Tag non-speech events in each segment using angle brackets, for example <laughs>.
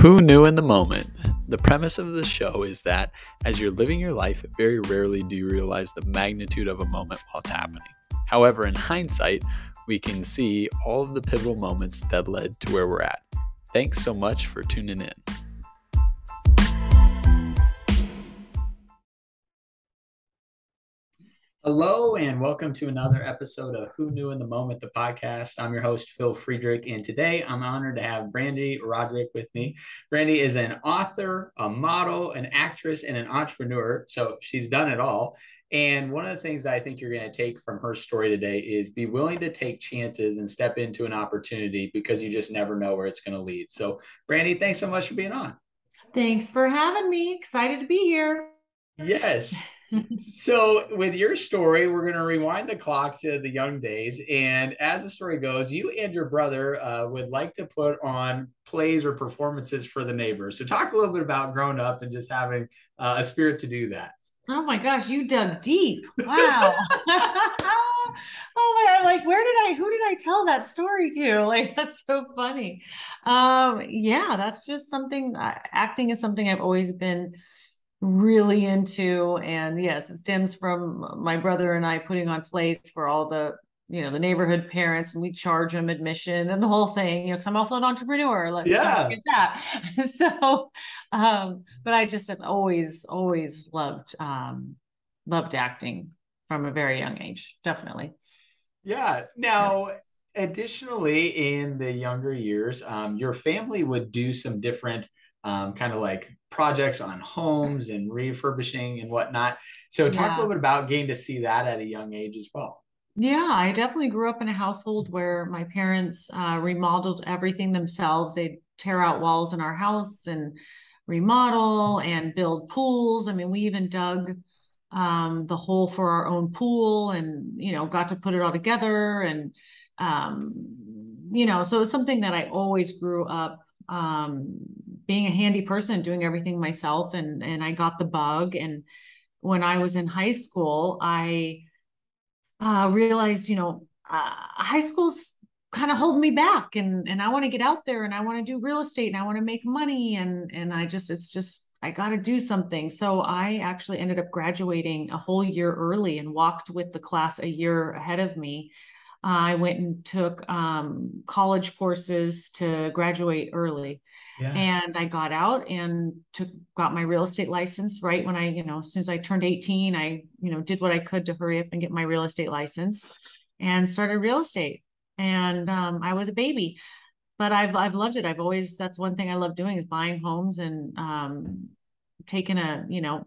Who knew in the moment? The premise of the show is that as you're living your life, very rarely do you realize the magnitude of a moment while it's happening. However, in hindsight, we can see all of the pivotal moments that led to where we're at. Thanks so much for tuning in. Hello, and welcome to another episode of Who Knew in the Moment, the podcast. I'm your host, Phil Friedrich, and today I'm honored to have Brande Roderick with me. Brande is an author, a model, an actress, and an entrepreneur. So she's done it all. And one of the things that I think you're going to take from her story today is be willing to take chances and step into an opportunity because you just never know where it's going to lead. So, Brande, thanks so much for being on. Thanks for having me. Excited to be here. Yes. So with your story we're going to rewind the clock to the young days and as the story goes you and your brother uh, would like to put on plays or performances for the neighbors. So talk a little bit about growing up and just having uh, a spirit to do that. Oh my gosh you dug deep. Wow. <laughs> <laughs> Oh my god like where did i who did i tell that story to? <laughs> Like that's so funny. Um yeah that's just something uh, acting is something i've always been really into and yes it stems from my brother and i putting on plays for all the you know the neighborhood parents and we charge them admission and the whole thing you know because i'm also an entrepreneur let's yeah. get that. <laughs> So um but i just have always always loved um loved acting from a very young age definitely. Yeah. Now additionally in the younger years um, your family would do some different um, kind of like projects on homes and refurbishing and whatnot. So, talk yeah. a little bit about getting to see that at a young age as well. Yeah, I definitely grew up in a household where my parents uh, remodeled everything themselves. They'd tear out walls in our house and remodel and build pools. I mean, we even dug um, the hole for our own pool and, you know, got to put it all together. And, um, you know, so it's something that I always grew up um, being a handy person, doing everything myself, and and I got the bug. And when I was in high school, I uh, realized, you know, uh, high school's kind of holding me back, and and I want to get out there, and I want to do real estate, and I want to make money, and and I just it's just I got to do something. So I actually ended up graduating a whole year early and walked with the class a year ahead of me. I went and took um, college courses to graduate early. Yeah. And I got out and took got my real estate license right when I, you know, as soon as I turned 18, I, you know, did what I could to hurry up and get my real estate license and started real estate. And um, I was a baby, but I've I've loved it. I've always that's one thing I love doing is buying homes and um, taking a, you know,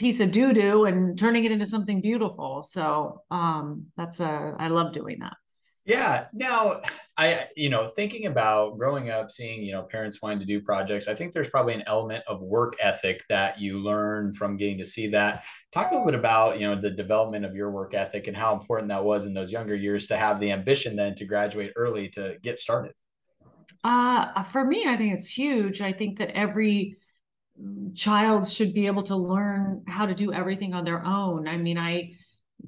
piece of doo doo and turning it into something beautiful. So um, that's a I love doing that. Yeah. Now, I, you know, thinking about growing up, seeing, you know, parents wanting to do projects, I think there's probably an element of work ethic that you learn from getting to see that. Talk a little bit about, you know, the development of your work ethic and how important that was in those younger years to have the ambition then to graduate early to get started. Uh, for me, I think it's huge. I think that every child should be able to learn how to do everything on their own. I mean, I,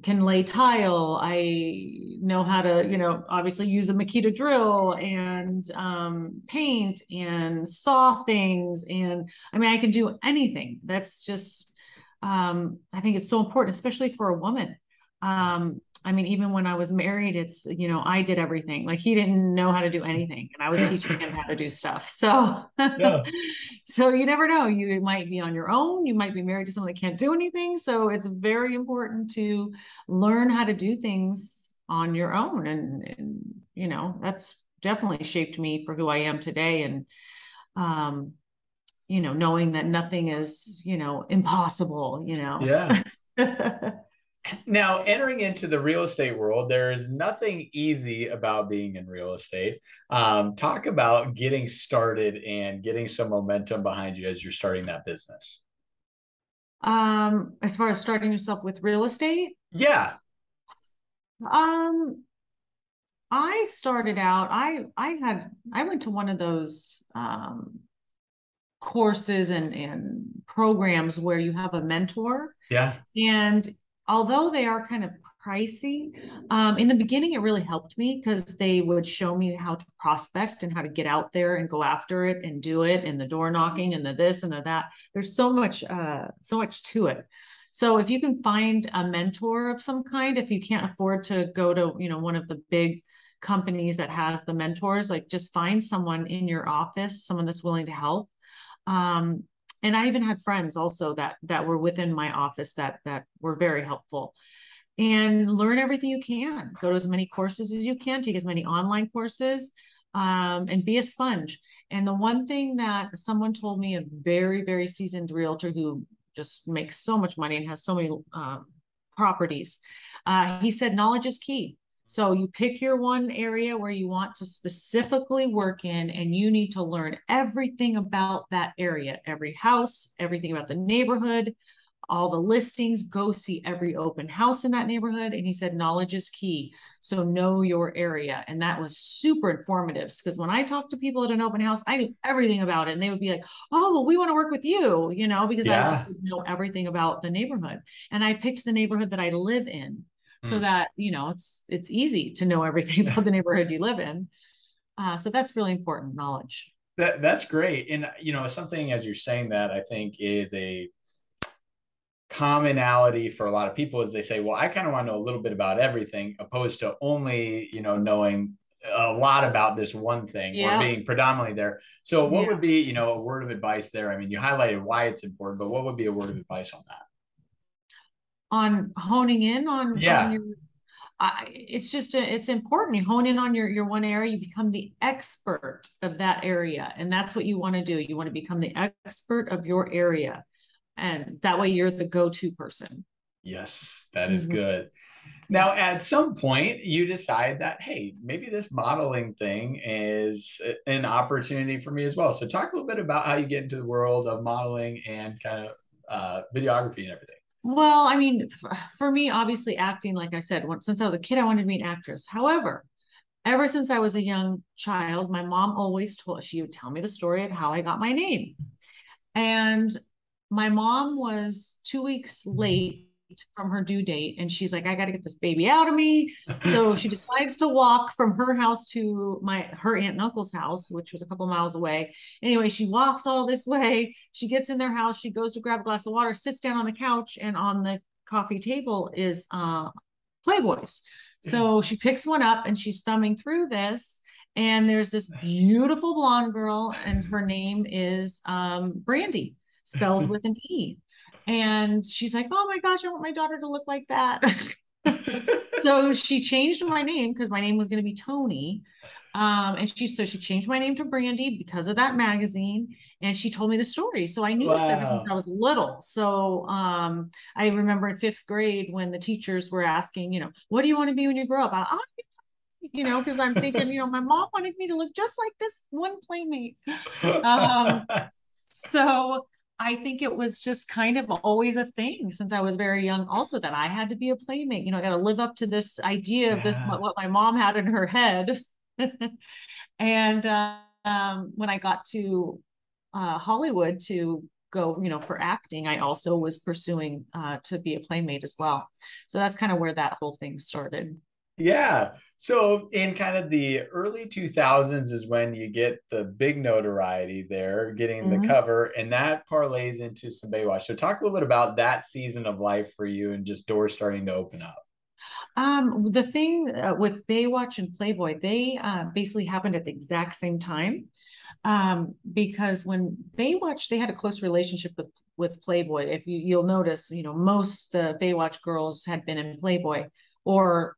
can lay tile. I know how to, you know, obviously use a Makita drill and um, paint and saw things. And I mean, I can do anything. That's just, um, I think it's so important, especially for a woman. Um, I mean, even when I was married, it's, you know, I did everything. Like he didn't know how to do anything and I was <laughs> teaching him how to do stuff. So, yeah. <laughs> so you never know. You might be on your own. You might be married to someone that can't do anything. So it's very important to learn how to do things on your own. And, and you know, that's definitely shaped me for who I am today. And, um, you know, knowing that nothing is, you know, impossible, you know. Yeah. <laughs> Now, entering into the real estate world, there is nothing easy about being in real estate. Um, talk about getting started and getting some momentum behind you as you're starting that business. Um, as far as starting yourself with real estate, yeah. Um, I started out. I I had I went to one of those um courses and and programs where you have a mentor. Yeah. And although they are kind of pricey. Um, in the beginning, it really helped me because they would show me how to prospect and how to get out there and go after it and do it and the door knocking and the this and the that. There's so much, uh, so much to it. So if you can find a mentor of some kind, if you can't afford to go to, you know, one of the big companies that has the mentors, like just find someone in your office, someone that's willing to help. Um, and I even had friends also that that were within my office that that were very helpful. And learn everything you can. Go to as many courses as you can. Take as many online courses, um, and be a sponge. And the one thing that someone told me, a very very seasoned realtor who just makes so much money and has so many um, properties, uh, he said knowledge is key. So you pick your one area where you want to specifically work in, and you need to learn everything about that area, every house, everything about the neighborhood, all the listings, go see every open house in that neighborhood. And he said, knowledge is key. So know your area. And that was super informative because when I talked to people at an open house, I knew everything about it. And they would be like, oh, well, we want to work with you, you know, because yeah. I just know everything about the neighborhood. And I picked the neighborhood that I live in so mm. that you know it's it's easy to know everything about the neighborhood you live in. Uh, so that's really important knowledge. That that's great. And you know something as you're saying that i think is a commonality for a lot of people is they say well i kind of want to know a little bit about everything opposed to only you know knowing a lot about this one thing yeah. or being predominantly there. So what yeah. would be you know a word of advice there? I mean you highlighted why it's important but what would be a word of advice on that on honing in on, yeah. On your, I, it's just a, it's important. You hone in on your your one area you become the expert of that area and that's what you want to do. You want to become the expert of your area and that way you're the go-to person. Yes that is mm-hmm. good. Now at some point you decide that hey maybe this modeling thing is an opportunity for me as well. So talk a little bit about how you get into the world of modeling and kind of uh, videography and everything well, I mean, for me, obviously, acting, like I said, since I was a kid, I wanted to be an actress. However, ever since I was a young child, my mom always told, she would tell me the story of how I got my name. And my mom was two weeks late from her due date and she's like i got to get this baby out of me. So <laughs> she decides to walk from her house to my her aunt and uncle's house which was a couple miles away. Anyway she walks all this way. She gets in their house. She goes to grab a glass of water sits down on the couch and on the coffee table is uh playboys. So she picks one up and she's thumbing through this and there's this beautiful blonde girl and her name is um brandy spelled <laughs> with an e and she's like, oh my gosh, I want my daughter to look like that. <laughs> so she changed my name because my name was going to be Tony. Um, and she so she changed my name to Brande because of that magazine. And she told me the story. So I knew wow. this ever since I was little. So um, I remember in fifth grade when the teachers were asking, you know, what do you want to be when you grow up? I, you know, because I'm thinking, you know, my mom wanted me to look just like this one playmate. Um, <laughs> so I think it was just kind of always a thing since I was very young, also that I had to be a playmate. You know, I got to live up to this idea yeah. of this, what my mom had in her head. <laughs> and uh, um, when I got to uh, Hollywood to go, you know, for acting, I also was pursuing uh, to be a playmate as well. So that's kind of where that whole thing started. Yeah. So in kind of the early 2000s is when you get the big notoriety there, getting mm-hmm. the cover, and that parlays into some Baywatch. So talk a little bit about that season of life for you and just doors starting to open up. Um, the thing uh, with Baywatch and Playboy, they uh, basically happened at the exact same time. Um, because when Baywatch, they had a close relationship with with Playboy. If you you'll notice, you know, most the Baywatch girls had been in Playboy or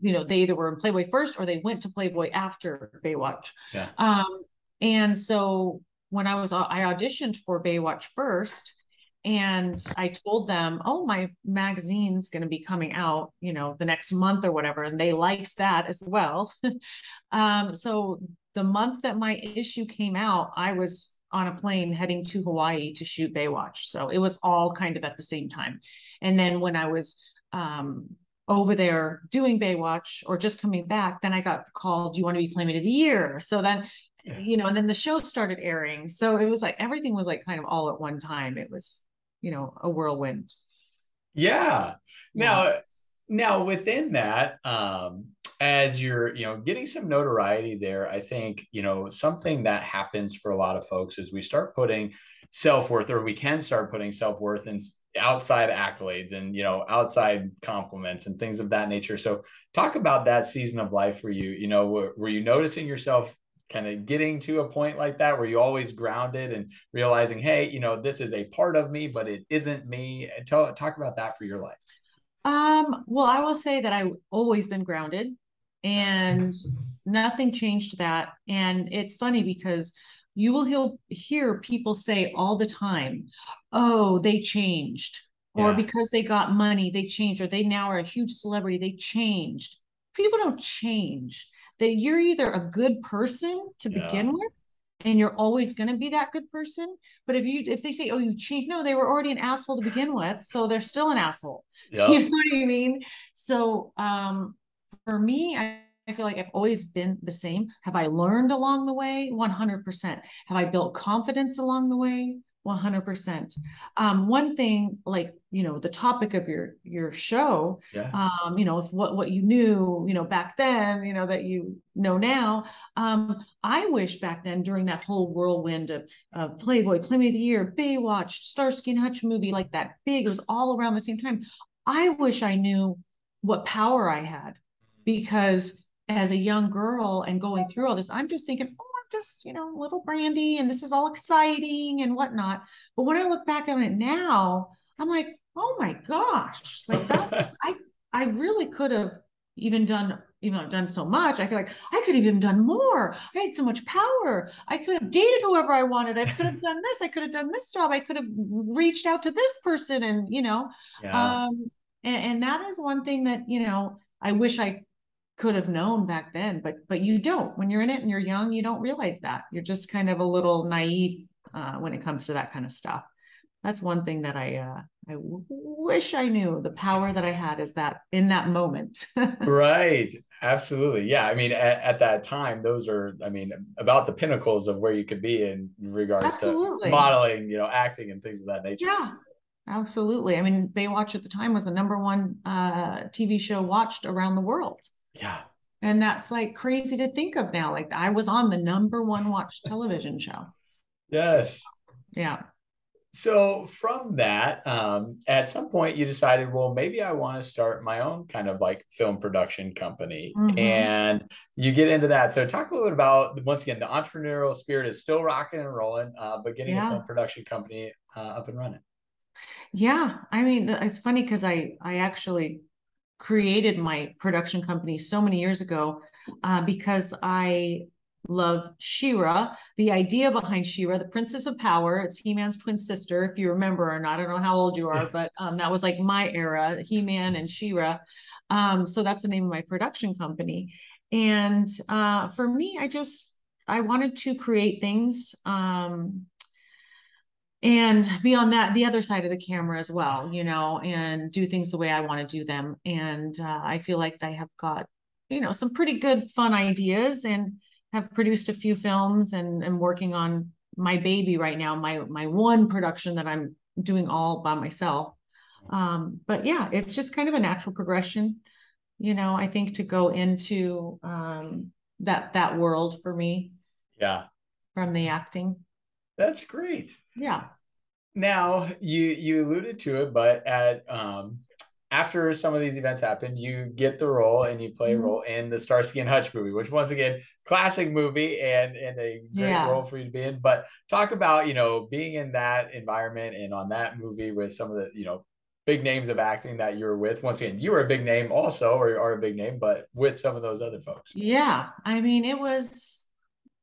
you know, they either were in Playboy first or they went to Playboy after Baywatch. Yeah. Um, and so when I was, I auditioned for Baywatch first and I told them, oh, my magazine's going to be coming out, you know, the next month or whatever. And they liked that as well. <laughs> um, so the month that my issue came out, I was on a plane heading to Hawaii to shoot Baywatch. So it was all kind of at the same time. And then when I was um, over there doing Baywatch or just coming back, then I got called, Do you want to be Playmate of the Year? So then, you know, and then the show started airing. So it was like everything was like kind of all at one time. It was, you know, a whirlwind. Yeah. Now, now within that, um, as you're, you know, getting some notoriety there, I think, you know, something that happens for a lot of folks is we start putting self-worth or we can start putting self-worth in outside accolades and you know outside compliments and things of that nature. So talk about that season of life for you. You know were, were you noticing yourself kind of getting to a point like that? Where you always grounded and realizing hey you know this is a part of me but it isn't me? Tell, talk about that for your life. Um well i will say that i've always been grounded and nothing changed that. And it's funny because you will hear people say all the time, oh, they changed, or yeah. because they got money, they changed, or they now are a huge celebrity, they changed. People don't change. That you're either a good person to yeah. begin with, and you're always going to be that good person. But if you if they say, "Oh, you changed," no, they were already an asshole to begin with, so they're still an asshole. <laughs> Yep. You know what I mean? So, um, for me, I I feel like I've always been the same. Have I learned along the way? 100%. Have I built confidence along the way? 100%. Um, one thing, like, you know, the topic of your, your show, yeah. um, you know, if what, what you knew, you know, back then, you know, that you know now, um, I wish back then during that whole whirlwind of, of Playboy, Playmate of the Year, Baywatch, Starsky and Hutch movie, like that big, it was all around the same time. I wish I knew what power I had because as a young girl and going through all this, I'm just thinking, oh, I'm just, you know, little Brande and this is all exciting and whatnot. But when I look back on it now, I'm like, oh my gosh, like that <laughs> was, I, I really could have even done, even though I've done so much, I feel like I could have even done more. I had so much power. I could have dated whoever I wanted. I could have done this. I could have done this job. I could have reached out to this person and, you know, yeah. um, and, and that is one thing that, you know, I wish I could have known back then but but you don't. When you're in it and you're young you don't realize that. You're just kind of a little naive uh, when it comes to that kind of stuff. That's one thing that i uh, I w- wish i knew the power that i had is that in that moment. <laughs> Right. Absolutely. Yeah i mean at, at, that time those are i mean about the pinnacles of where you could be in regards absolutely. to modeling you know acting and things of that nature. Yeah absolutely. I mean baywatch at the time was the number one uh, tv show watched around the world yeah. And that's like crazy to think of now. Like I was on the number one watched television show. Yes. Yeah. So from that, um, at some point you decided, well, maybe I want to start my own kind of like film production company. Mm-hmm. And you get into that. So talk a little bit about once again, the entrepreneurial spirit is still rocking and rolling, uh, but getting yeah. a film production company uh, up and running. Yeah. I mean, it's funny because I I actually created my production company so many years ago uh, because I love She-Ra. The idea behind She-Ra, the Princess of Power, it's He-Man's twin sister, if you remember or not. I don't know how old you are, but um, that was like my era, He-Man and She-Ra. Um, so that's the name of my production company. And uh, for me, I just I wanted to create things um, and be on that the other side of the camera as well you know and do things the way i want to do them. And uh, i feel like i have got you know some pretty good fun ideas and have produced a few films and am working on my baby right now my my one production that i'm doing all by myself. Um, but yeah it's just kind of a natural progression you know i think to go into um, that that world for me. Yeah. From the acting that's great. Yeah. Now you you alluded to it, but at um after some of these events happen, you get the role and you play a mm-hmm. role in the Starsky and Hutch movie, which once again, classic movie and and a great yeah. role for you to be in. But talk about you know being in that environment and on that movie with some of the you know big names of acting that you were with. Once again, you were a big name also, or are a big name, but with some of those other folks. Yeah, I mean, it was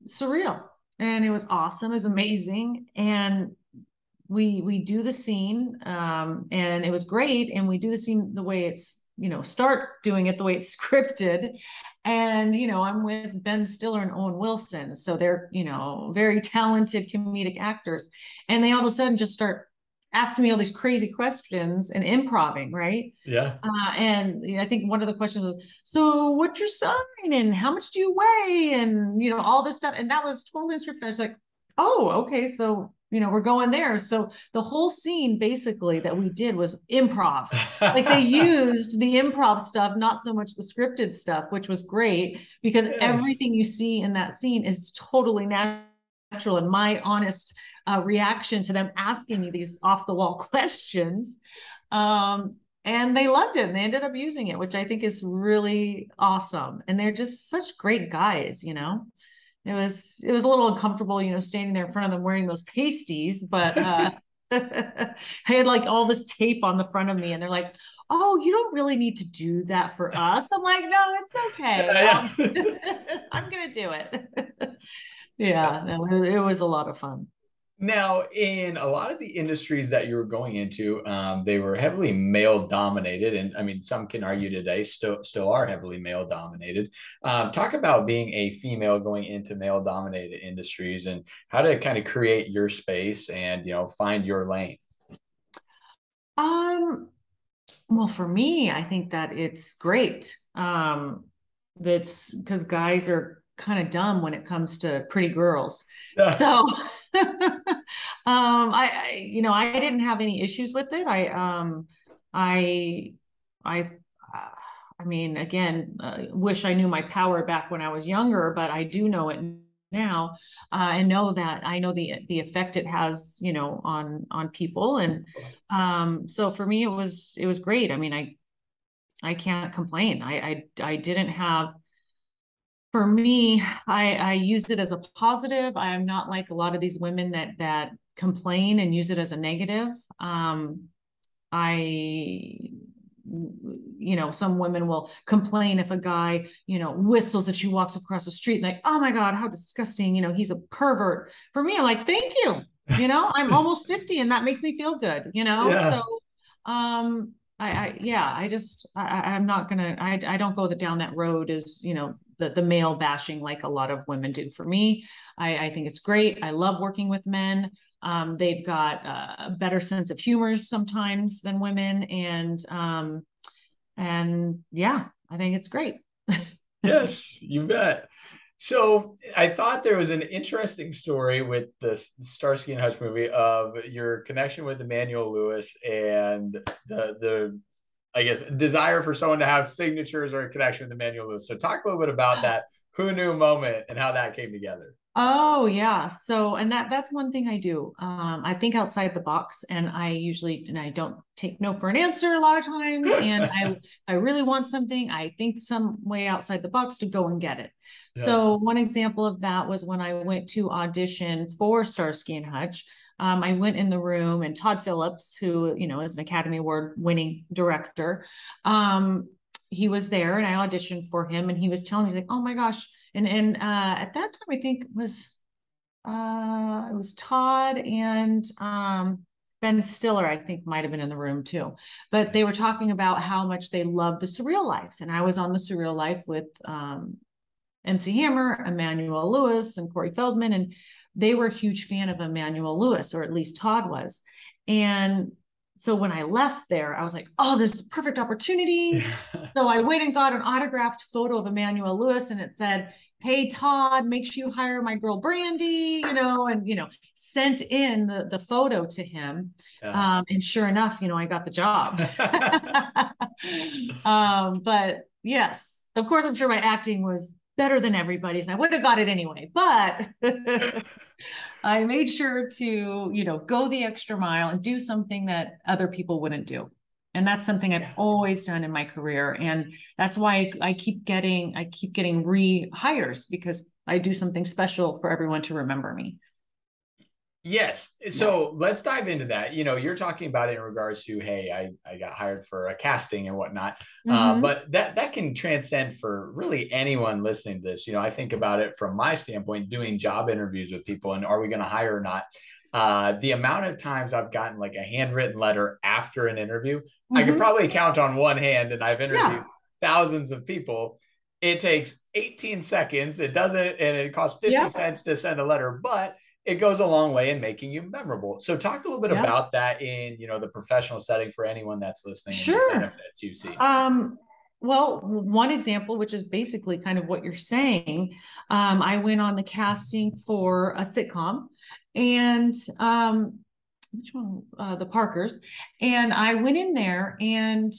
surreal and it was awesome. It was amazing. And we we do the scene um, and it was great. And we do the scene the way it's you know start doing it the way it's <laughs> scripted and you know i'm with ben stiller and owen wilson so they're you know very talented comedic actors and they all of a sudden just start asking me all these crazy questions and improving, right? Yeah. Uh, and I think one of the questions was, "So, what's your sign? And how much do you weigh? And you know, all this stuff." And that was totally scripted. I was like, "Oh, okay. So you know, we're going there. So the whole scene basically that we did was improv. like they <laughs> used the improv stuff, not so much the scripted stuff, which was great because yes. everything you see in that scene is totally natural. And my honest uh, reaction to them asking me these off the wall <laughs> questions. Um, and they loved it and they ended up using it, which I think is really awesome. And they're just such great guys, you know it was it was a little uncomfortable, you know, standing there in front of them wearing those pasties, but uh <laughs> <laughs> I had like all this tape on the front of me, and they're like, "Oh, you don't really need to do that for us." I'm like, "No, it's okay. I'm gonna do it." yeah, no, it was a lot of fun. Now, in a lot of the industries that you were going into, um, they were heavily male dominated, and I mean, some can argue today still still are heavily male dominated. Um, talk about being a female going into male dominated industries and how to kind of create your space and you know find your lane. Um, well, for me, I think that it's great. Um, that's because guys are kind of dumb when it comes to pretty girls. So <laughs> um I, I, you know I didn't have any issues with it. I um I I I mean again uh, wish I knew my power back when I was younger, but I do know it now uh, and know that I know the the effect it has you know on on people and um so for me it was it was great. I mean I I can't complain. I I I didn't have for me, I, I used it as a positive. I am not like a lot of these women that that complain and use it as a negative. Um, I, you know, some women will complain if a guy, you know, whistles if she walks across the street, like, oh my God, how disgusting, you know, he's a pervert. For me, I'm like, thank you. You know, I'm <laughs> almost 50 and that makes me feel good, you know? Yeah. So um I, I yeah, I just I, I'm not gonna I I don't go the, down that road as you know the, the male bashing like a lot of women do. For me, I, I think it's great. I love working with men. Um, they've got a better sense of humor sometimes than women, and um, and yeah, I think it's great. yes, you bet. So I thought there was an interesting story with the Starsky and Hutch movie of your connection with Emmanuel Lewis and the the I guess, desire for someone to have signatures or a connection with Emmanuel Lewis. So talk a little bit about that who knew moment and how that came together. Oh yeah. So and that that's one thing I do. Um, I think outside the box and I usually and I don't take no for an answer a lot of times. <laughs> And I I really want something, I think some way outside the box to go and get it. Yeah. So one example of that was when I went to audition for Starsky and Hutch um, I went in the room and Todd Phillips, who, you know, is an Academy Award winning director, um, he was there and I auditioned for him and he was telling me, like, oh my gosh. And, and uh, at that time, I think it was, uh, it was Todd and um, Ben Stiller, I think, might have been in the room too. But they were talking about how much they loved the surreal life. And I was on the surreal life with um, MC Hammer, Emmanuel Lewis, and Corey Feldman. And they were a huge fan of Emmanuel Lewis, or at least Todd was. And so when I left there, I was like, oh, this is the perfect opportunity. <laughs> so I went and got an autographed photo of Emmanuel Lewis, and it said, Hey Todd, make sure you hire my girl Brande, you know, and you know, sent in the, the photo to him. Yeah. Um, and sure enough, you know, I got the job. <laughs> <laughs> um, but yes, of course, I'm sure my acting was better than everybody's and I would have got it anyway. But <laughs> I made sure to, you know, go the extra mile and do something that other people wouldn't do. And that's something I've always done in my career. And that's why I, I keep getting, I keep getting rehires because I do something special for everyone to remember me. Yes. So yeah. let's dive into that. You know, you're talking about it in regards to, hey, I, I got hired for a casting and whatnot. Uh, mm-hmm. Uh, but that that can transcend for really anyone listening to this. You know, I think about it from my standpoint, doing job interviews with people and are we going to hire or not? Uh, the amount of times I've gotten like a handwritten letter after an interview, mm-hmm. I could mm-hmm. probably count on one hand, and I've interviewed yeah. thousands of people. It takes 18 seconds. It doesn't, and it costs 50 yeah. cents to send a letter, but it goes a long way in making you memorable. So talk a little bit yeah. about that in, you know, the professional setting for anyone that's listening sure. benefits you see. Um, well, one example, which is basically kind of what you're saying, um, I went on the casting for a sitcom, and um, which one? Uh, the Parkers, and I went in there and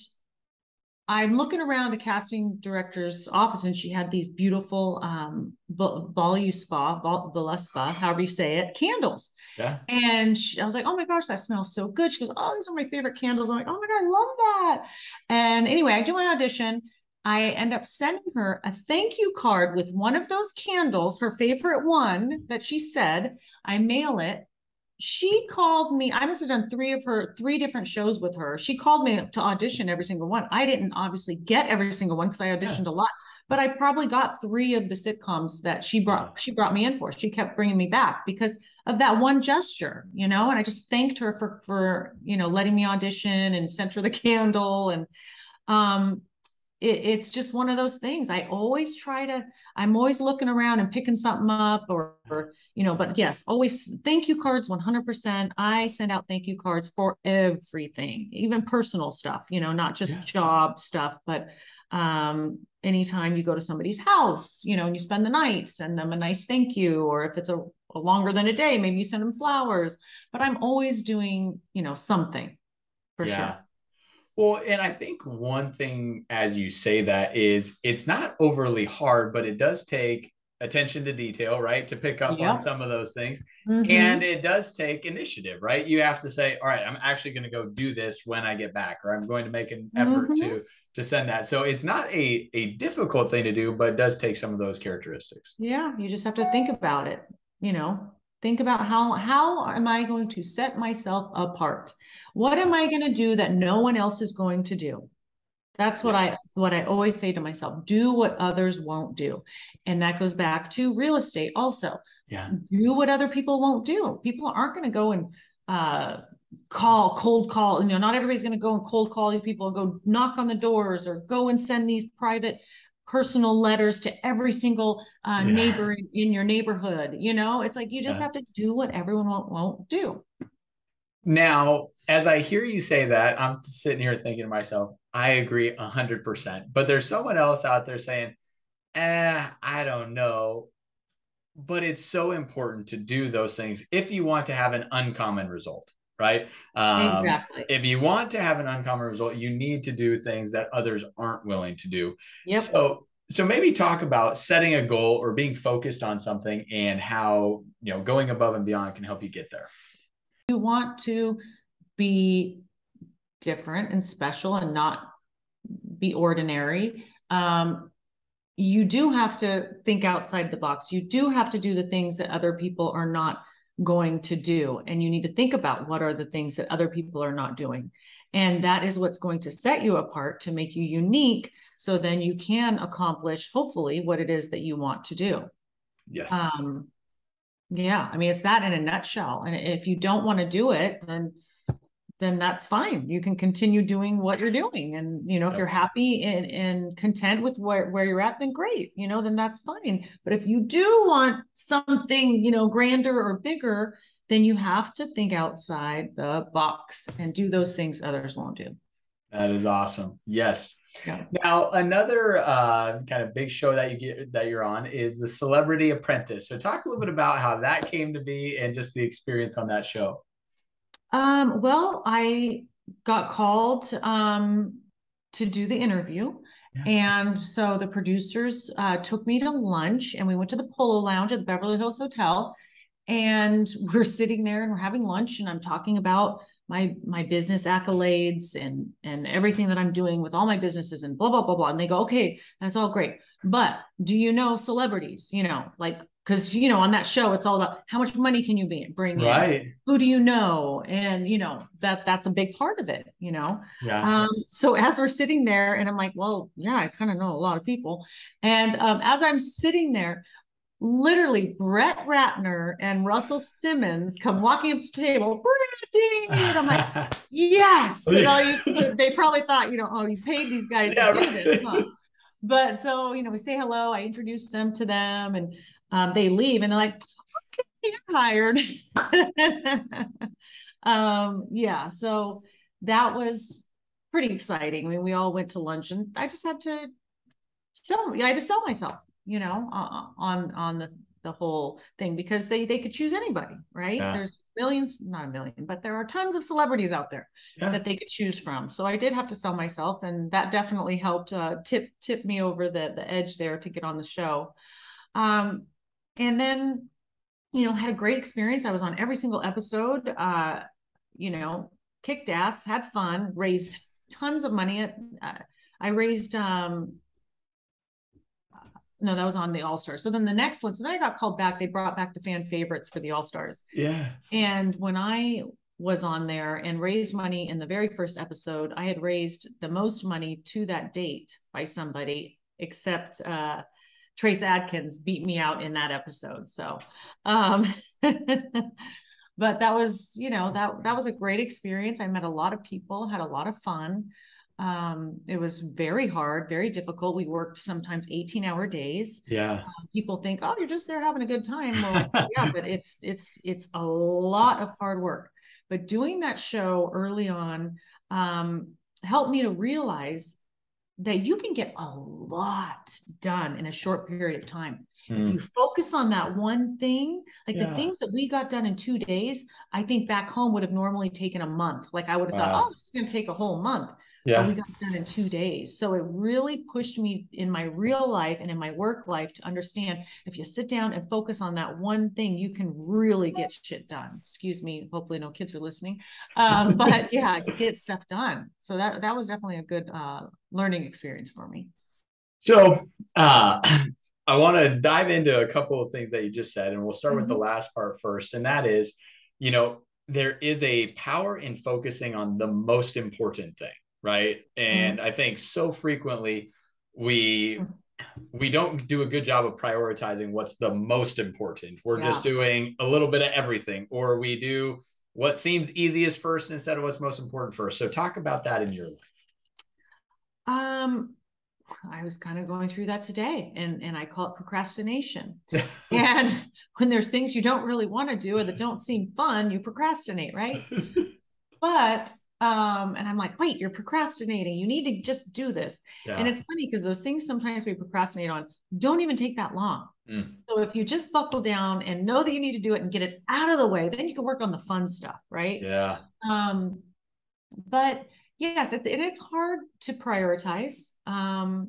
I'm looking around the casting director's office, and she had these beautiful um, Voluspa, Voluspa, however you say it, candles. Yeah. And she, I was like, "Oh my gosh, that smells so good." She goes, "Oh, these are my favorite candles." I'm like, "Oh my god, I love that!" And anyway, I do my audition. I end up sending her a thank you card with one of those candles, her favorite one that she said. I mail it she called me. I must have done three of her, three different shows with her. She called me to audition every single one. I didn't obviously get every single one because I auditioned yeah. a lot, but I probably got three of the sitcoms that she brought. She brought me in for. She kept bringing me back because of that one gesture, you know. And I just thanked her for for you know letting me audition and sent her the <laughs> candle and um it, it's just one of those things. I always try to, I'm always looking around and picking something up or, or, you know, but yes, always thank you cards 100%. I send out thank you cards for everything, even personal stuff, you know, not just yeah. job stuff, but um, anytime you go to somebody's house, you know, and you spend the night, send them a nice thank you. Or if it's a, a longer than a day, maybe you send them flowers. But I'm always doing, you know, something for yeah. sure. Well, and I think one thing as you say that is it's not overly hard, but it does take attention to detail, right? To pick up on some of those things. Mm-hmm. And it does take initiative, right? You have to say, all right, I'm actually going to go do this when I get back, or I'm going to make an effort mm-hmm. to to send that. So it's not a a difficult thing to do, but it does take some of those characteristics. Yeah, you just have to think about it, you know think about how how am i going to set myself apart? What am i going to do that no one else is going to do? That's what yes. i what i always say to myself do what others won't do. And that goes back to real estate also. Yeah. Do what other people won't do. People aren't going to go and uh call cold call you know not everybody's going to go and cold call these people and go knock on the doors or go and send these private personal letters to every single uh, yeah. neighbor in, in, your neighborhood. You know, it's like you just yeah. have to do what everyone won't, won't do. Now, as I hear you say that, I'm sitting here thinking to myself, I agree 100%. But there's someone else out there saying, eh, I don't know. But it's so important to do those things if you want to have an uncommon result right? Um, exactly. If you want to have an uncommon result, you need to do things that others aren't willing to do. Yep. So, so maybe talk about setting a goal or being focused on something and how you know going above and beyond can help you get there. You want to be different and special and not be ordinary. Um, you do have to think outside the box. You do have to do the things that other people are not going to do. And you need to think about what are the things that other people are not doing. And that is what's going to set you apart to make you unique. So then you can accomplish hopefully what it is that you want to do. Yes. Um yeah i mean it's that in a nutshell. And if you don't want to do it then then that's fine. You can continue doing what you're doing. And, you know, if you're happy and, and content with where, where you're at, then great, you know, then that's fine. But if you do want something, you know, grander or bigger, then you have to think outside the box and do those things others won't do. That is awesome. Yes. Yeah. Now, another uh, kind of big show that you get that you're on is the Celebrity Apprentice. So, talk a little bit about how that came to be and just the experience on that show. Um, well, I got called um, to do the interview. Yeah. And so the producers uh, took me to lunch and we went to the Polo Lounge at the Beverly Hills Hotel. And <laughs> we're sitting there and we're having lunch and I'm talking about my my business accolades and and everything that I'm doing with all my businesses and blah blah blah blah. And they go, okay, that's all great. But do you know celebrities? You know, like because you know on that show it's all about how much money can you be, bring right. in who do you know and you know that that's a big part of it you know yeah. um so as we're sitting there and i'm like well yeah i kind of know a lot of people and um as i'm sitting there literally Brett Ratner and Russell Simmons come walking up to the table. And I'm like, <laughs> yes. You know, <laughs> you, they probably thought, you know, oh, you paid these guys yeah, to do right. this. Huh? But so, you know, we say hello. I introduce them to them and um, they leave and they're like, okay, you're hired. <laughs> um, yeah. So that was pretty exciting. I mean, we all went to lunch and I just had to sell, I had to sell myself, you know, uh, on, on the, the whole thing because they, they could choose anybody, right? Yeah. There's millions, not a million, but there are tons of celebrities out there Yeah. that they could choose from. So I did have to sell myself and that definitely helped uh, tip, tip me over the, the edge there to get on the show. Um, and then, you know, had a great experience. I was on every single episode, uh, you know, kicked ass, had fun, raised tons of money. At, uh, I raised, um, no, that was on the All Stars. So then the next one, so then I got called back. They brought back the fan favorites for the All Stars. Yeah. And when I was on there and raised money in the very first episode, I had raised the most money to that date by somebody, except uh, Trace Adkins beat me out in that episode. So, um, <laughs> but that was, you know, that that was a great experience. I met a lot of people, had a lot of fun. Um, it was very hard, very difficult. We worked sometimes 18 hour days Yeah. people think, oh, you're just there having a good time. Well, <laughs> yeah, but it's it's it's a lot of hard work. But doing that show early on um, helped me to realize that you can get a lot done in a short period of time. If Mm. you focus on that one thing, like Yeah. the things that we got done in two days, I think back home would have normally taken a month. Like I would have Wow. thought, oh, this is going to take a whole month Yeah. we got done in two days. So it really pushed me in my real life and in my work life to understand if you sit down and focus on that one thing, you can really get shit done. Excuse me. Hopefully no kids are listening. Um, <laughs> but yeah, get stuff done. So that, that was definitely a good uh, learning experience for me. So uh, <clears throat> I want to dive into a couple of things that you just said, and we'll start with the last part first. And that is, you know, there is a power in focusing on the most important thing, right? And I think so frequently we we don't do a good job of prioritizing what's the most important. We're just doing a little bit of everything, or we do what seems easiest first instead of what's most important first. So talk about that in your life. Um, I was kind of going through that today and, and I call it procrastination. <laughs> And when there's things you don't really want to do or that don't seem fun, you procrastinate, right? <laughs> but um and i'm like wait you're procrastinating you need to just do this yeah. and it's funny because those things sometimes we procrastinate on don't even take that long Mm. so if you just buckle down and know that you need to do it and get it out of the way then you can work on the fun stuff right yeah. um but yes it's and it's hard to prioritize um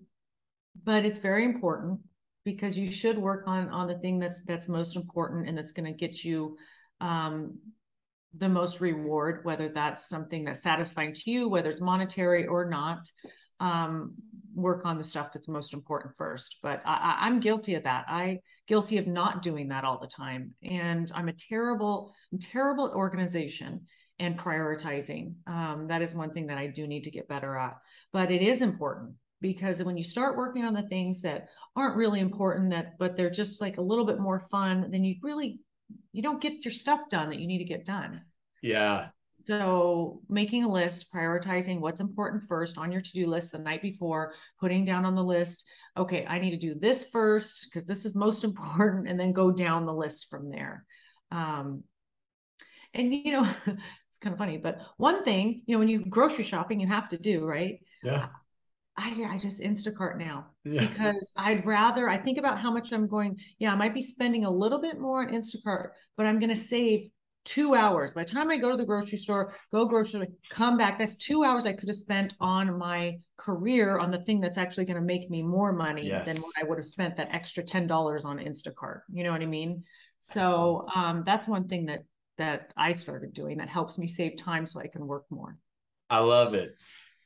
but it's very important because you should work on on the thing that's that's most important and that's going to get you um the most reward whether that's something that's satisfying to you whether it's monetary or not um work on the stuff that's most important first. But I, i'm guilty of that. I guilty of not doing that all the time. And i'm a terrible I'm terrible at organization and prioritizing. Um, that is one thing that i do need to get better at. But it is important because when you start working on the things that aren't really important that but they're just like a little bit more fun then you really you don't get your stuff done that you need to get done Yeah. so making a list, prioritizing what's important first on your to-do list the night before, putting down on the list, okay, I need to do this first because this is most <laughs> important, and then go down the list from there. Um, and you know, <laughs> it's kind of funny, but one thing, you know, when you grocery shopping, you have to do, right? Yeah. I, I just Instacart now Yeah. because I'd rather I think about how much I'm going. Yeah, I might be spending a little bit more on Instacart, but I'm going to save two hours. By the time I go to the grocery store, go grocery, come back, that's two hours I could have spent on my career on the thing that's actually going to make me more money than what I would have spent that extra ten dollars on Instacart. You know what I mean? So um, that's one thing that that I started doing that helps me save time so I can work more. I love it.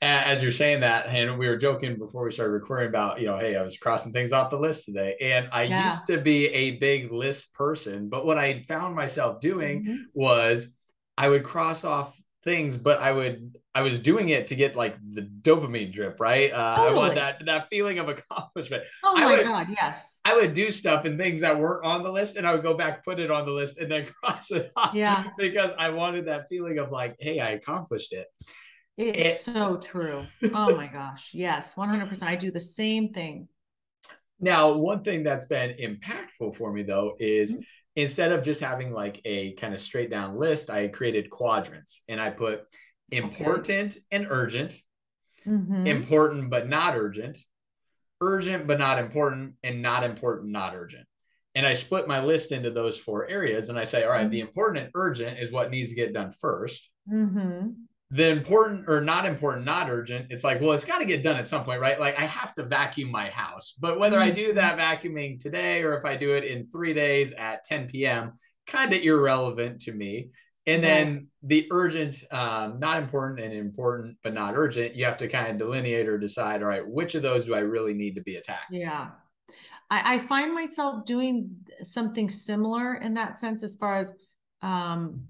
As you're saying that, and we were joking before we started recording about, you know, hey, I was crossing things off the list today. And I Yeah. used to be a big list person, but what I found myself doing Mhm. was I would cross off things, but I would I was doing it to get like the dopamine drip, right? Uh, I want that that feeling of <laughs> accomplishment. Oh I my would- God, yes. I would do stuff and things that weren't on the list, and I would go back, put it on the list, and then <laughs> cross it off. Yeah. because I wanted that feeling of like, hey, I accomplished it. It's It- so true. Oh my <laughs> gosh. Yes, 100%. I do the same thing. Now, one thing that's been impactful for me though is Mhm. instead of just having like a kind of straight down list, I created quadrants and I put important and urgent, mm-hmm. important but not urgent, urgent but not important, and not important, not urgent. And I split my list into those four areas. And I say, all right, mm-hmm. the important and urgent is what needs to get done 1st mm-hmm. The important or not important, not urgent, it's like, well, it's got to get done at some point, right? Like I have to vacuum my house. But whether mm-hmm. I do that vacuuming today or if I do it in three days at 10 p.m., kind of irrelevant to me. And then the urgent, um, not important and important, but not urgent, you have to kind of delineate or decide, all right, which of those do I really need to be attacked? Yeah. I, I find myself doing something similar in that sense, as far as, um,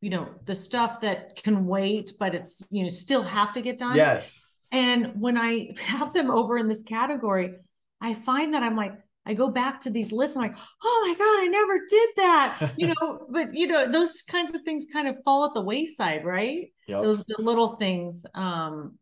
you know, the stuff that can wait, but it's, you know, still have to get done. Yes. And when I <laughs> have them over in this category, I find that I'm like, I go back to these lists. And I'm like, oh my God, I never did that. <laughs> You know, but you know, those kinds of things kind of fall at the wayside, right? Yep. Those the little things. Um,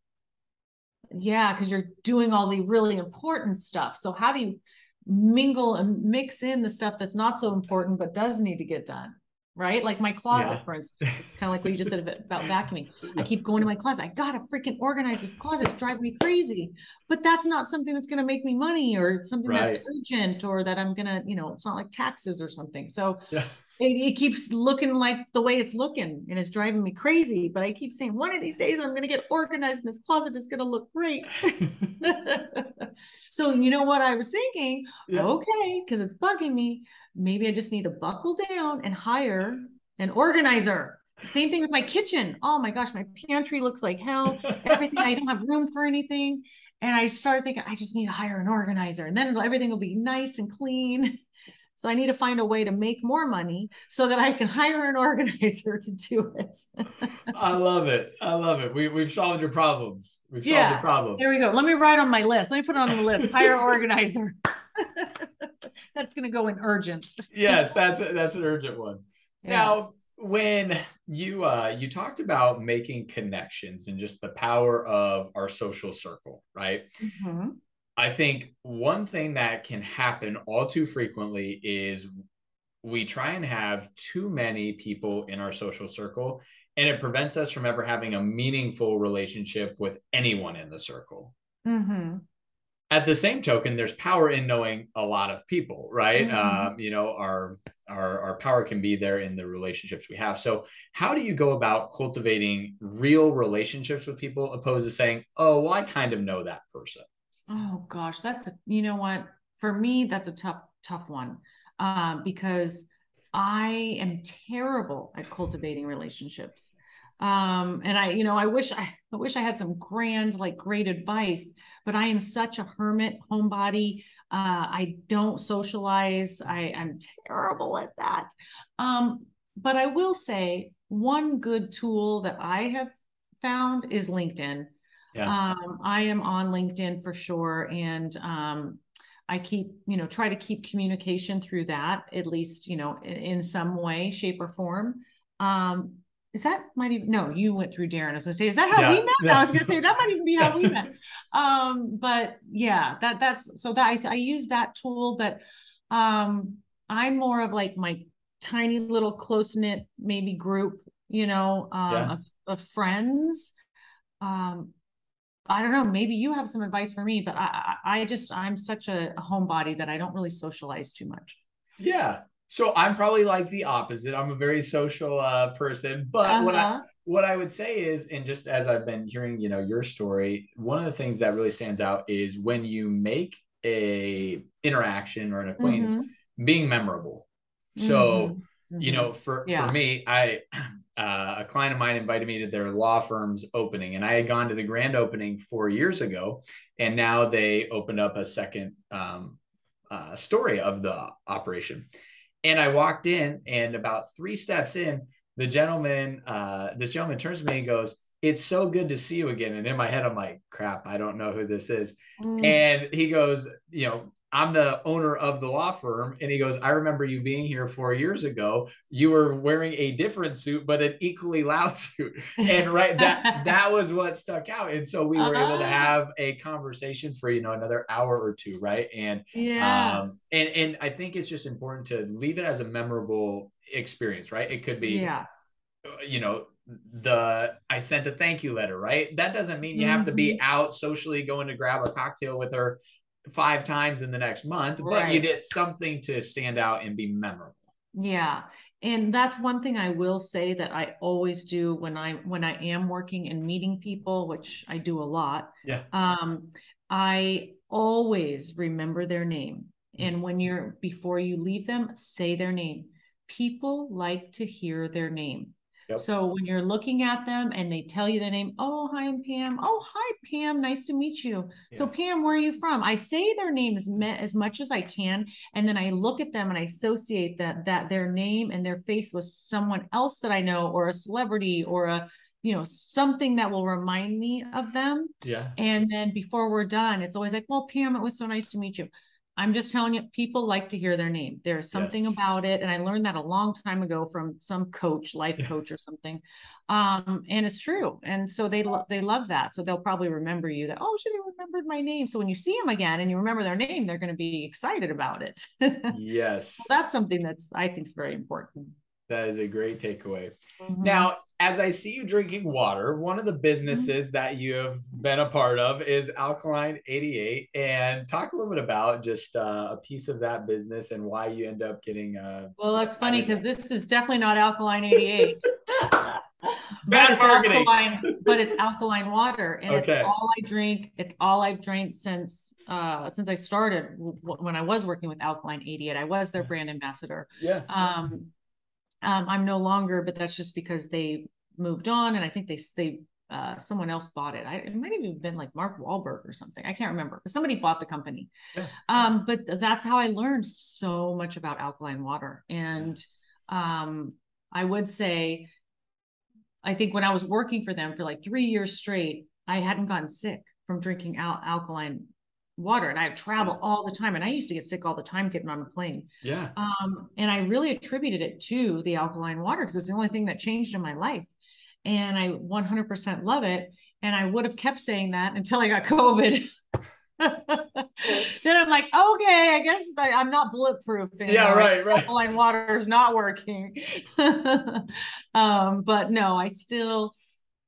yeah, because you're doing all the really important stuff. So how do you mingle and mix in the stuff that's not so important but does need to get done? Right? Like my closet, yeah. for instance. It's kind of like what you just said about vacuuming. I keep going to my closet. I gotta freaking organize this closet. It's driving me crazy. But that's not something that's gonna make me money or something right. that's urgent or that I'm gonna, you know, it's not like taxes or something. So yeah. It, it, keeps looking like the way it's looking and it's driving me crazy. But I keep saying one of these days I'm gonna get organized and this closet is gonna look great. <laughs> so you know what I was thinking? Yeah. Okay, because it's bugging me maybe I just need to buckle down and hire an organizer. Same thing with my kitchen. Oh my gosh, my pantry looks like hell. Everything, I don't have room for anything. And I started thinking, I just need to hire an organizer and then everything will be nice and clean. So I need to find a way to make more money so that I can <laughs> hire an organizer to do it. I love it. I love it. We, we've solved your problems. We've solved yeah, the problems. There we go. Let me write on my list. Let me put it on the list. Hire organizer. <laughs> that's going to go in urgent. yes, that's a, that's an urgent one. Yeah. Now, when you uh you talked about making connections and just the power of our social circle, right? Mm-hmm. I think one thing that can happen all too frequently is we try and have too many people in our social circle and it prevents us from ever having a meaningful relationship with anyone in the circle. Mm-hmm at the same token there's power in knowing a lot of people right mm-hmm. um, you know our, our our power can be there in the relationships we have so how do you go about cultivating real relationships with people opposed to saying oh well i kind of know that person oh gosh that's a you know what? For me that's a tough tough one um, because i am terrible at cultivating relationships. Um and i you know i wish I, I wish i had some grand like great advice but i am such a hermit homebody. Uh i don't socialize. I i'm terrible at that. Um but i will say one good tool that i have found is linkedin yeah. um i am on linkedin for sure and um I keep, you know, try to keep communication through that, at least, you know, in, in some way, shape, or form. Um, is that might even no you went through darren i was gonna say is that how yeah, we met yeah. i was gonna say that might even be how we met <laughs> um but yeah that that's so that I, I use that tool but um i'm more of like my tiny little close-knit maybe group you know um yeah. of, of friends um I don't know. Maybe you have some advice for me, but I, I, I just I'm such a, homebody that I don't really socialize too much. Yeah, so I'm probably like the opposite. I'm a very social uh, person, but uh-huh. what I uh-huh. what I would say is, and just as I've been hearing, you know, your story, one of the things that really stands out is when you make a interaction or an acquaintance mm-hmm. being memorable. So, mm-hmm. you know, for yeah. for me, I uh, a client of mine invited me to their law firm's opening, and I had gone to the grand opening four years ago, and now they opened up a second um, uh, story of the operation and I walked in, and about three steps in, the gentleman, uh, this gentleman turns to me and goes, It's so good to see you again. And in my head, I'm like, crap, I don't know who this is. Mm. And he goes, you know, I'm the owner of the law firm. And he goes, I remember you being here four years ago. You were wearing a different suit, but an equally loud <laughs> suit. And right, that that <laughs> was what stuck out. And so we were uh-huh. able to uh-huh. have a conversation for, you know, another hour or two, right? And yeah. um, and and I think it's just important to leave it as a memorable experience, right? It could be yeah, you know, the I sent a thank you letter, right? That doesn't mean you have to be Mm-hmm. out socially going to grab a cocktail with her five times in the next month, but you did something to stand out and be memorable. Yeah. And that's one thing I will say that I always do when I when I am working and meeting people, which I do a lot. Yeah. Um, I always remember their name. Mm. And when you're before you leave them, say their name. People like to hear their name. Yep. So when you're looking at them and they tell you their name, oh, hi, I'm Pam. Oh, hi, Pam. Nice to meet you. So, Pam, where are you from? I say their name as, as much as I can, and then I look at them and I associate that that their name and their face with someone else that I know, or a celebrity, or a you know something that will remind me of them. Yeah. And then before we're done, it's always like, well, Pam, it was so nice to meet you. I'm just telling you, people like to hear their name. There's something Yes. about it. And I learned that a long time ago from some coach, life coach or something. Um, and it's true. And so they, lo- they love that. So they'll probably remember you that, oh, should she remembered my name. So when you see them again and you remember their name, they're going to be excited about it. <laughs> Yes. That's something that's, I think is very important. That is a great takeaway. Mhm. Now, as I see you drinking water, one of the businesses that you have been a part of is Alkaline 88. And talk a little bit about just uh, a piece of that business and why you end up getting uh, Well, that's funny because this is definitely not alkaline 88. <laughs> but Bad it's marketing. alkaline, but it's <laughs> alkaline water, and Okay. it's all I drink. It's all I've drank since uh since I started w- when I was working with Alkaline 88. I was their brand ambassador. yeah. Um, um, I'm no longer, but that's just because they moved on, and I think they they uh someone else bought it. I it might have even been like Mark Wahlberg or something. I can't remember, but somebody bought the company. Yeah. Um, but that's how I learned so much about alkaline water, and um, I would say, I think when I was working for them for like three years straight, I hadn't gotten sick from drinking al- alkaline water, and I travel all the time, and I used to get sick all the time getting on a plane. Yeah. Um, and I really attributed it to the alkaline water because it's the only thing that changed in my life. And I 100% love it. And I would have kept saying that until I got <laughs> COVID. then I'm like, okay, I guess I, I'm not bulletproof. Yeah, right, right. Alkaline water is not working. <laughs> um, but no, I still,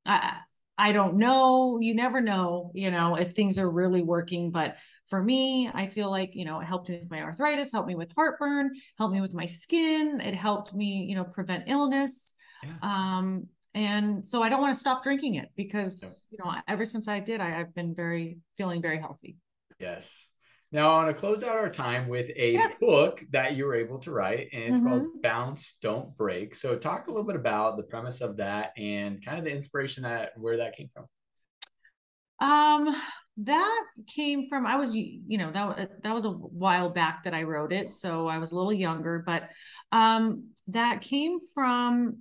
I, I don't know. You never know, you know, if things are really working. But for me, I feel like, you know, it helped me with my arthritis, helped me with heartburn, helped me with my skin. It helped me, you know, prevent illness. Yeah. Um, and so I don't want to stop drinking it because, you know, ever since I did, I, I've been very feeling very healthy. Yes. Now, I want to close out our time with a Yeah. book that you were able to write, and it's called Mhm. Bounce, Don't Break. So, talk a little bit about the premise of that and kind of the inspiration that where that came from. Um, that came from I was you know that that was a while back that I wrote it, so I was a little younger, but um that came from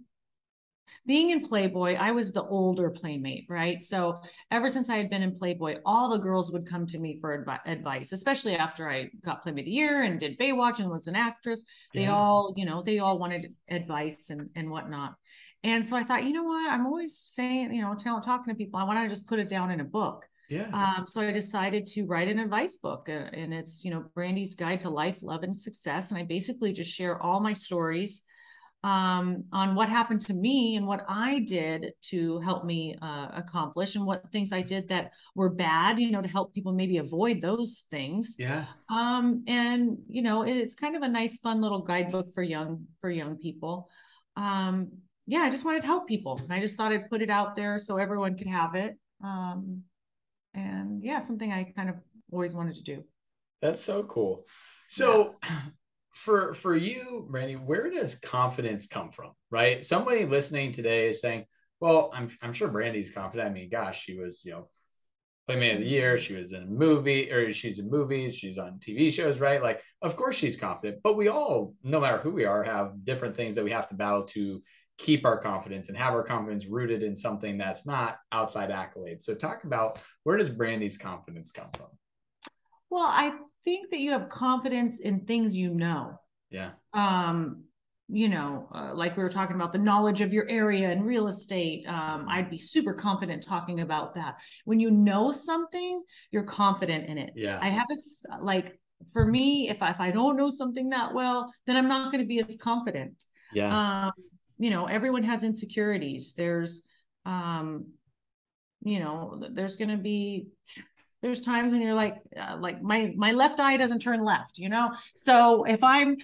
being in Playboy. I was the older playmate, right? So ever since I had been in Playboy, all the girls would come to me for advi- advice, especially after I got Playmate of the Year and did Baywatch and was an actress. They Yeah. all, you know, they all wanted advice and and whatnot. And so I thought, you know what? I'm always saying, you know, tell, talking to people. I want to just put it down in a book. Yeah. Um, so I decided to write an advice book, uh, and it's you know Brande's Guide to Life, Love, and Success. And I basically just share all my stories um, on what happened to me and what I did to help me uh, accomplish, and what things I did that were bad, you know, to help people maybe avoid those things. yeah. Um, and you know, it, it's kind of a nice, fun little guidebook for young for young people. Um, yeah, I just wanted to help people, and I just thought I'd put it out there so everyone could have it. Um, and yeah, something I kind of always wanted to do. That's so cool. So for for you, Brande, where does confidence come from? Right? Somebody listening today is saying, Well, I'm I'm sure Brande's confident. I mean, gosh, she was, you know, Playmate of the Year, she was in a movie, or she's in movies, she's on TV shows, right? Like, of course she's confident, but we all, no matter who we are, have different things that we have to battle to keep our confidence and have our confidence rooted in something that's not outside accolades. So talk about where does Brande's confidence come from? Well, I think that you have confidence in things you know. Yeah. Um, you know, uh, like we were talking about the knowledge of your area and real estate. Um, I'd be super confident talking about that. When you know something, you're confident in it. Yeah. I have a like for me, if I, if I don't know something that well, then I'm not going to be as confident. Yeah. Um, you know, everyone has insecurities. There's, um, you know, there's going to be there's times when you're like uh, like my my left eye doesn't turn left you know so if i'm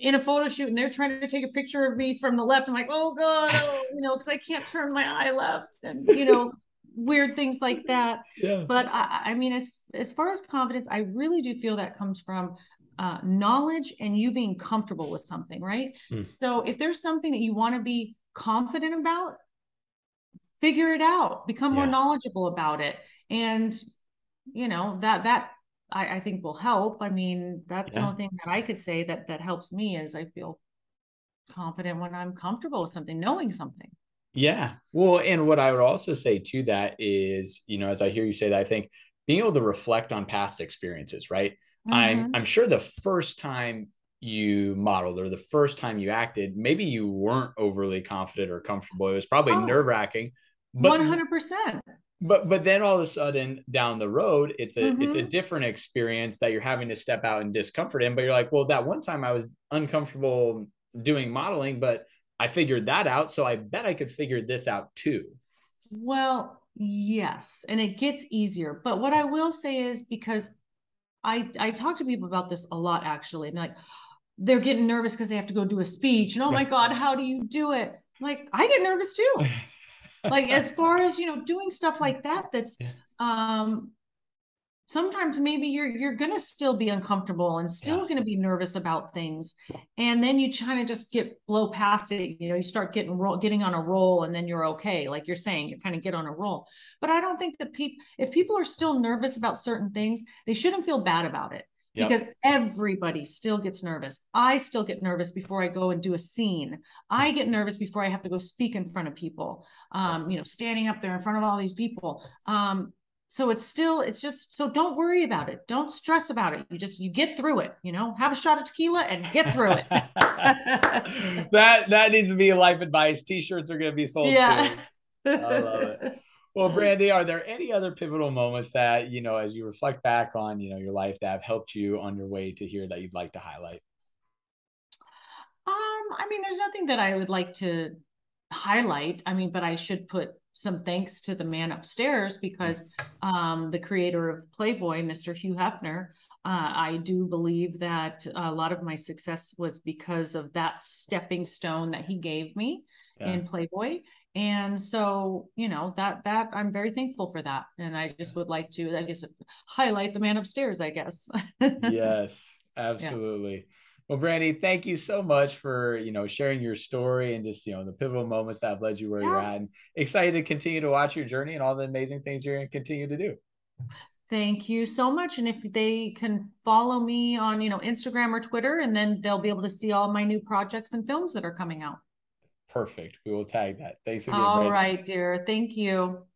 in a photo shoot and they're trying to take a picture of me from the left i'm like oh god oh, you know because i can't turn my eye left and you know weird things like that <laughs> yeah. but I, I mean as as far as confidence i really do feel that comes from uh, knowledge and you being comfortable with something right mm. so if there's something that you want to be confident about figure it out become yeah. more knowledgeable about it and you know that that I, I think will help. I mean, that's yeah. the only thing that I could say that that helps me is I feel confident when I'm comfortable with something, knowing something. Yeah. Well, and what I would also say to that is, you know, as I hear you say that, I think being able to reflect on past experiences, right? Mm-hmm. I'm I'm sure the first time you modeled or the first time you acted, maybe you weren't overly confident or comfortable. It was probably oh, nerve wracking. One hundred percent but but then all of a sudden down the road it's a mm-hmm. it's a mm-hmm. different experience that you're having to step out and discomfort in but you're like well that one time i was uncomfortable doing modeling but i figured that out so i bet i could figure this out too well yes and it gets easier but what i will say is because i i talk to people about this a lot actually and like they're getting nervous because they have to go do a speech and oh my god how do you do it like i get nervous too <laughs> like as <laughs> far as you know doing stuff like that that's yeah. um sometimes maybe you're you're gonna still be uncomfortable and still yeah. gonna be nervous about things and then you kind of just get blow past it you know you start getting roll getting on a roll and then you're okay like you're saying you kind of get on a roll but i don't think that people if people are still nervous about certain things they shouldn't feel bad about it Yep. because everybody still gets nervous. I still get nervous before I go and do a scene. I get nervous before I have to go speak in front of people. Um, you know, standing up there in front of all these people. Um, so it's still, it's just so don't worry about it. Don't stress about it. You just you get through it. You know, have a shot of tequila and get through it. <laughs> that that needs to be life advice. T-shirts are going to be sold. Yeah. Soon. I love it. <laughs> Well, Brande, are there any other pivotal moments that, you know, as you reflect back on, you know, your life that have helped you on your way to here that you'd like to highlight? Um, I mean, there's nothing that I would like to highlight. I mean, but I should put some thanks to the man upstairs because um, the creator of Playboy, Mr. Hugh Hefner, uh, I do believe that a lot of my success was because of that stepping stone that he gave me yeah. in Playboy and so you know that that i'm very thankful for that and i just would like to i guess highlight the man upstairs i guess <laughs> yes absolutely yeah. well Brande thank you so much for you know sharing your story and just you know the pivotal moments that have led you where yeah. you're at and excited to continue to watch your journey and all the amazing things you're going to continue to do Thank you so much. And if they can follow me on, you know, Instagram or Twitter, and then they'll be able to see all my new projects and films that are coming out. Perfect. We will tag that. Thanks again. All right, dear. Thank you.